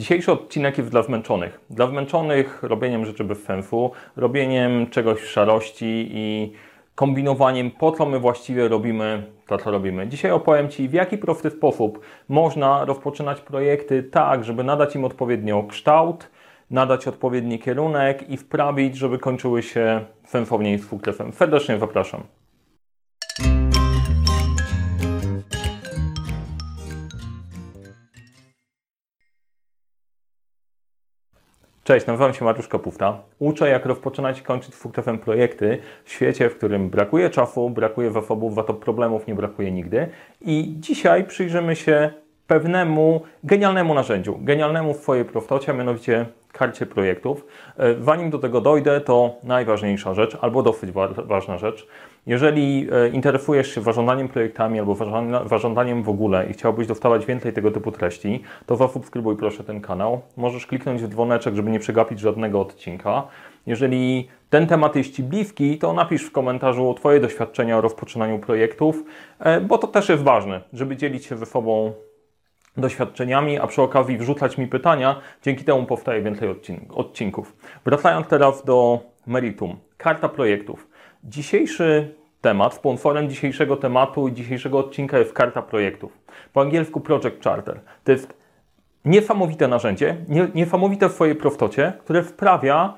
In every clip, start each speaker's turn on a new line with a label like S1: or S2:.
S1: Dzisiejszy odcinek jest dla zmęczonych. Dla zmęczonych robieniem rzeczy bez sensu, robieniem czegoś w szarości i kombinowaniem, po co my właściwie robimy to, co robimy. Dzisiaj opowiem Ci, w jaki prosty sposób można rozpoczynać projekty tak, żeby nadać im odpowiednio kształt, nadać odpowiedni kierunek i wprawić, żeby kończyły się sensownie i z sukcesem. Serdecznie zapraszam. Cześć, nazywam się Mariusz Kapufta. Uczę, jak rozpoczynać i kończyć sukcesem projekty w świecie, w którym brakuje czasu, brakuje zasobów, za to problemów nie brakuje nigdy. I dzisiaj przyjrzymy się pewnemu genialnemu narzędziu, genialnemu w swojej prostocie, a mianowicie karcie projektów. E, zanim do tego dojdę, to najważniejsza rzecz, albo dosyć ważna rzecz. Jeżeli e, interesujesz się zarządzaniem projektami albo zarządzaniem w ogóle i chciałbyś dostawać więcej tego typu treści, to zasubskrybuj proszę ten kanał. Możesz kliknąć w dzwoneczek, żeby nie przegapić żadnego odcinka. Jeżeli ten temat jest Ci bliski, to napisz w komentarzu Twoje doświadczenia o rozpoczynaniu projektów, e, bo to też jest ważne, żeby dzielić się ze sobą doświadczeniami, a przy okazji wrzucać mi pytania. Dzięki temu powstaje więcej odcinków. Wracając teraz do meritum. Karta projektów. Dzisiejszy temat, sponsorem dzisiejszego tematu i dzisiejszego odcinka jest karta projektów. Po angielsku Project Charter. To jest niesamowite narzędzie, niesamowite w swojej prostocie, które wprawia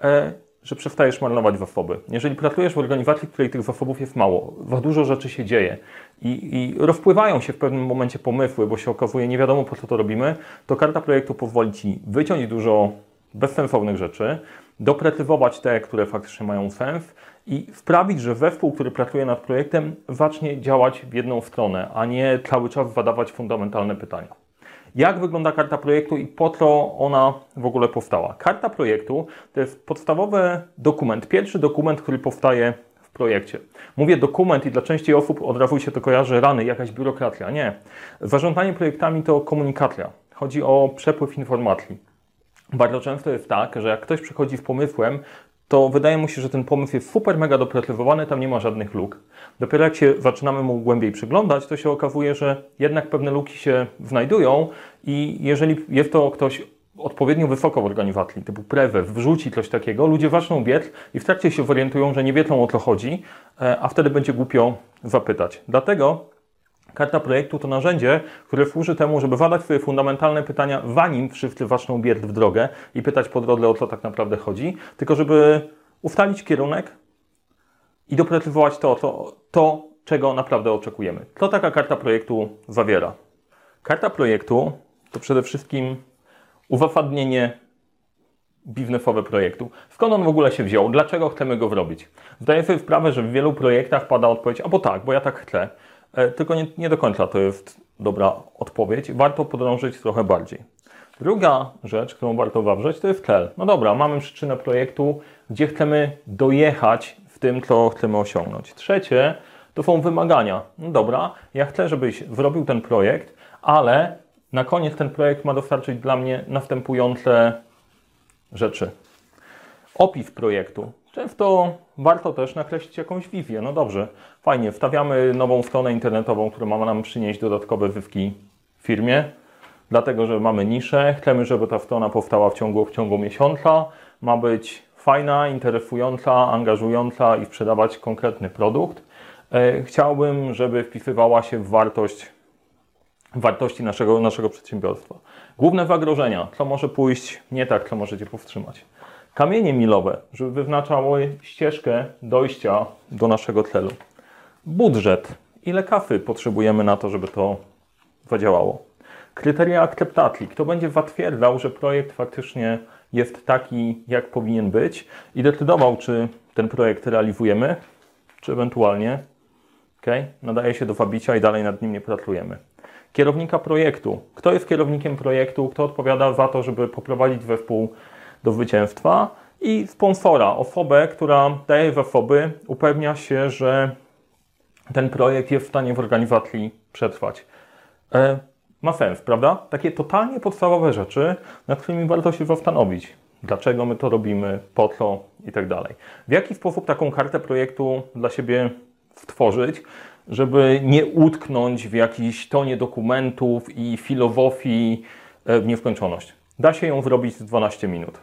S1: e, że przestajesz marnować zasoby. Jeżeli pracujesz w organizacji, w której tych zasobów jest mało, za dużo rzeczy się dzieje i, i rozpływają się w pewnym momencie pomysły, bo się okazuje, nie wiadomo po co to robimy, to karta projektu pozwoli Ci wyciąć dużo bezsensownych rzeczy, doprecyzować te, które faktycznie mają sens i sprawić, że zespół, który pracuje nad projektem, zacznie działać w jedną stronę, a nie cały czas zadawać fundamentalne pytania jak wygląda karta projektu i po co ona w ogóle powstała. Karta projektu to jest podstawowy dokument, pierwszy dokument, który powstaje projekcie. Mówię dokument i dla części osób od razu się to kojarzy rany, jakaś biurokracja. Nie. Zarządzanie projektami to komunikacja. Chodzi o przepływ informacji. Bardzo często jest tak, że jak ktoś przychodzi z pomysłem, to wydaje mu się, że ten pomysł jest super mega doprecyzowany, tam nie ma żadnych luk. Dopiero jak się zaczynamy mu głębiej przyglądać, to się okazuje, że jednak pewne luki się znajdują i jeżeli jest to ktoś odpowiednio wysoko w organizacji, typu prezes, wrzuci coś takiego, ludzie zaczną biec i w trakcie się zorientują, że nie wiedzą o co chodzi, e, a wtedy będzie głupio zapytać. Dlatego Karta projektu to narzędzie, które służy temu, żeby zadać sobie fundamentalne pytania, zanim wszyscy zaczną biec w drogę i pytać po drodze, o co tak naprawdę chodzi, tylko żeby ustalić kierunek i doprecyzować to, to, to czego naprawdę oczekujemy. Co taka karta projektu zawiera? Karta projektu to przede wszystkim uzasadnienie biznesowe projektu. Skąd on w ogóle się wziął? Dlaczego chcemy go zrobić? Zdaję sobie sprawę, że w wielu projektach pada odpowiedź, albo tak, bo ja tak chcę. E, tylko nie, nie do końca to jest dobra odpowiedź. Warto podążyć trochę bardziej. Druga rzecz, którą warto zawrzeć, to jest cel. No dobra, mamy przyczynę projektu, gdzie chcemy dojechać w tym, co chcemy osiągnąć. Trzecie, to są wymagania. No dobra, ja chcę, żebyś zrobił ten projekt, ale na koniec ten projekt ma dostarczyć dla mnie następujące rzeczy. Opis projektu. Często warto też nakreślić jakąś wizję. No dobrze, fajnie, wstawiamy nową stronę internetową, która ma nam przynieść dodatkowe zyski firmie, dlatego że mamy niszę, chcemy, żeby ta strona powstała w ciągu, w ciągu miesiąca, ma być fajna, interesująca, angażująca i sprzedawać konkretny produkt. E, chciałbym, żeby wpisywała się w wartość wartości naszego, naszego przedsiębiorstwa. Główne zagrożenia, co może pójść nie tak, co możecie powstrzymać. Kamienie milowe, żeby wyznaczały ścieżkę dojścia do naszego celu. Budżet. Ile kasy potrzebujemy na to, żeby to zadziałało? Kryteria akceptacji. Kto będzie zatwierdzał, że projekt faktycznie jest taki, jak powinien być i decydował, czy ten projekt realizujemy, czy ewentualnie okay, nadaje się do wabicia i dalej nad nim nie pracujemy. Kierownika projektu. Kto jest kierownikiem projektu? Kto odpowiada za to, żeby poprowadzić zespół do zwycięstwa i sponsora, osobę, która daje zasoby, upewnia się, że ten projekt jest w stanie w organizacji przetrwać. E, ma sens, prawda? Takie totalnie podstawowe rzeczy, nad którymi warto się zastanowić. Dlaczego my to robimy, po co i tak dalej. W jaki sposób taką kartę projektu dla siebie stworzyć, żeby nie utknąć w jakiejś tonie dokumentów i filozofii e, w nieskończoność. Da się ją zrobić w 12 minut.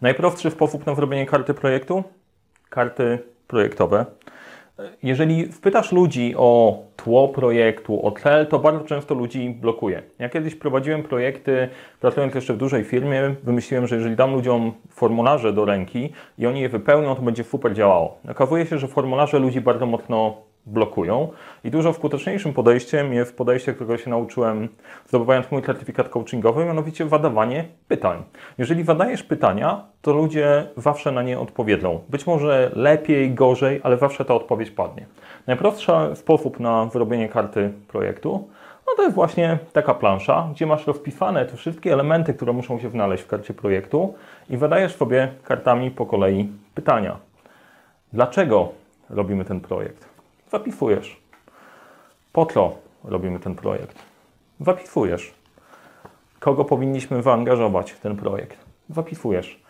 S1: Najprostszy sposób na zrobienie karty projektu? Karty projektowe. Jeżeli wpytasz ludzi o tło projektu, o cel, to bardzo często ludzi blokuje. Ja kiedyś prowadziłem projekty, pracując jeszcze w dużej firmie, wymyśliłem, że jeżeli dam ludziom formularze do ręki i oni je wypełnią, to będzie super działało. Okazuje się, że formularze ludzi bardzo mocno blokują. I dużo skuteczniejszym podejściem jest podejście, którego się nauczyłem zdobywając mój certyfikat coachingowy, mianowicie zadawanie pytań. Jeżeli zadajesz pytania, to ludzie zawsze na nie odpowiedzą. Być może lepiej, gorzej, ale zawsze ta odpowiedź padnie. Najprostszy sposób na wyrobienie karty projektu no to jest właśnie taka plansza, gdzie masz rozpisane te wszystkie elementy, które muszą się znaleźć w karcie projektu i zadajesz sobie kartami po kolei pytania. Dlaczego robimy ten projekt? Zapisujesz. Po co robimy ten projekt? Zapisujesz. Kogo powinniśmy zaangażować w ten projekt? Zapisujesz.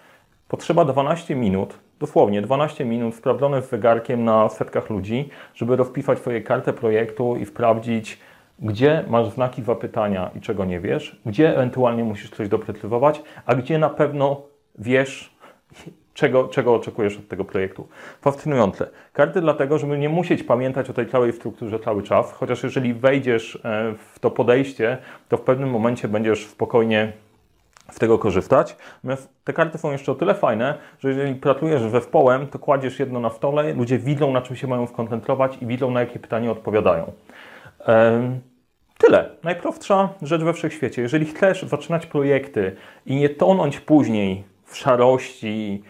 S1: Potrzeba 12 minut, dosłownie 12 minut sprawdzone z zegarkiem na setkach ludzi, żeby rozpisać Twoje kartę projektu i sprawdzić, gdzie masz znaki zapytania i czego nie wiesz, gdzie ewentualnie musisz coś doprecyzować, a gdzie na pewno wiesz czego, czego oczekujesz od tego projektu. Fascynujące. Karty dlatego, żeby nie musieć pamiętać o tej całej strukturze cały czas, chociaż jeżeli wejdziesz e, w to podejście, to w pewnym momencie będziesz spokojnie z tego korzystać. Natomiast te karty są jeszcze o tyle fajne, że jeżeli pracujesz zespołem, to kładziesz jedno na stole, ludzie widzą, na czym się mają skoncentrować i widzą, na jakie pytanie odpowiadają. Um, Tyle. Najprostsza rzecz we wszechświecie. Jeżeli chcesz zaczynać projekty i nie tonąć później w szarości,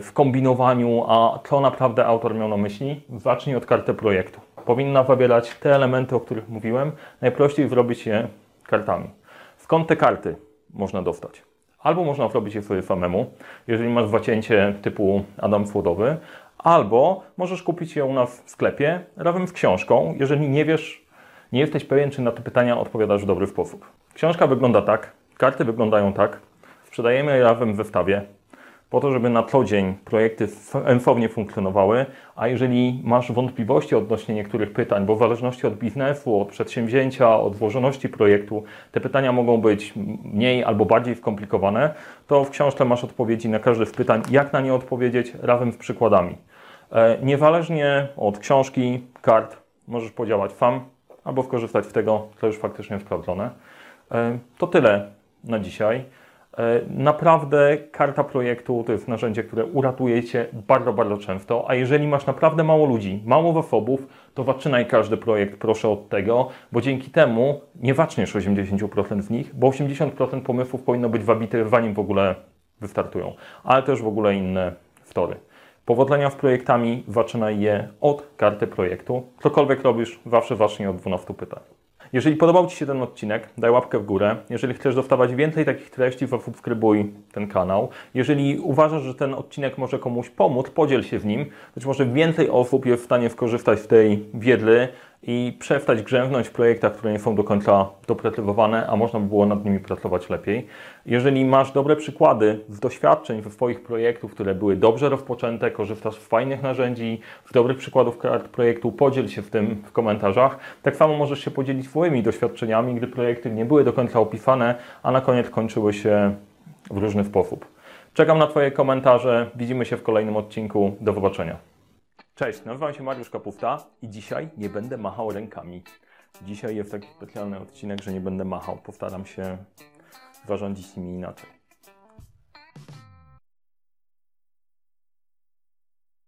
S1: w kombinowaniu, a co naprawdę autor miał na myśli, zacznij od karty projektu. Powinna zawierać te elementy, o których mówiłem. Najprościej zrobić je kartami. Skąd te karty można dostać? Albo można zrobić je sobie samemu, jeżeli masz zacięcie typu Adam Słodowy, albo możesz kupić je u nas w sklepie razem z książką, jeżeli nie wiesz, nie jesteś pewien, czy na te pytania odpowiadasz w dobry sposób. Książka wygląda tak, karty wyglądają tak, sprzedajemy je razem w zestawie, po to, żeby na co dzień projekty sensownie funkcjonowały, a jeżeli masz wątpliwości odnośnie niektórych pytań, bo w zależności od biznesu, od przedsięwzięcia, od włożoności projektu, te pytania mogą być mniej albo bardziej skomplikowane, to w książce masz odpowiedzi na każde z pytań, jak na nie odpowiedzieć, razem z przykładami. E, niezależnie od książki, kart, możesz podziałać sam albo skorzystać z tego, co już faktycznie sprawdzone. E, to tyle na dzisiaj. E, naprawdę karta projektu to jest narzędzie, które uratuje Cię bardzo, bardzo często, a jeżeli masz naprawdę mało ludzi, mało zasobów, to zaczynaj każdy projekt proszę od tego, bo dzięki temu nie zaczniesz 80% z nich, bo 80% pomysłów powinno być wabite zanim w ogóle wystartują, ale też w ogóle inne story. Powodzenia z projektami, zaczynaj je od karty projektu. Cokolwiek robisz, zawsze zacznij od 12 pytań. Jeżeli podobał Ci się ten odcinek, daj łapkę w górę. Jeżeli chcesz dostawać więcej takich treści, subskrybuj ten kanał. Jeżeli uważasz, że ten odcinek może komuś pomóc, podziel się w nim. Być może więcej osób jest w stanie skorzystać z tej wiedzy i przestać grzęznąć w projektach, które nie są do końca doprecyzowane, a można by było nad nimi pracować lepiej. Jeżeli masz dobre przykłady z doświadczeń ze swoich projektów, które były dobrze rozpoczęte, korzystasz z fajnych narzędzi, z dobrych przykładów kart projektu, podziel się w tym w komentarzach. Tak samo możesz się podzielić swoimi doświadczeniami, gdy projekty nie były do końca opisane, a na koniec kończyły się w różny sposób. Czekam na Twoje komentarze. Widzimy się w kolejnym odcinku. Do zobaczenia. Cześć, nazywam się Mariusz Kapufta i dzisiaj nie będę machał rękami. Dzisiaj jest taki specjalny odcinek, że nie będę machał. Postaram się zarządzić nimi inaczej.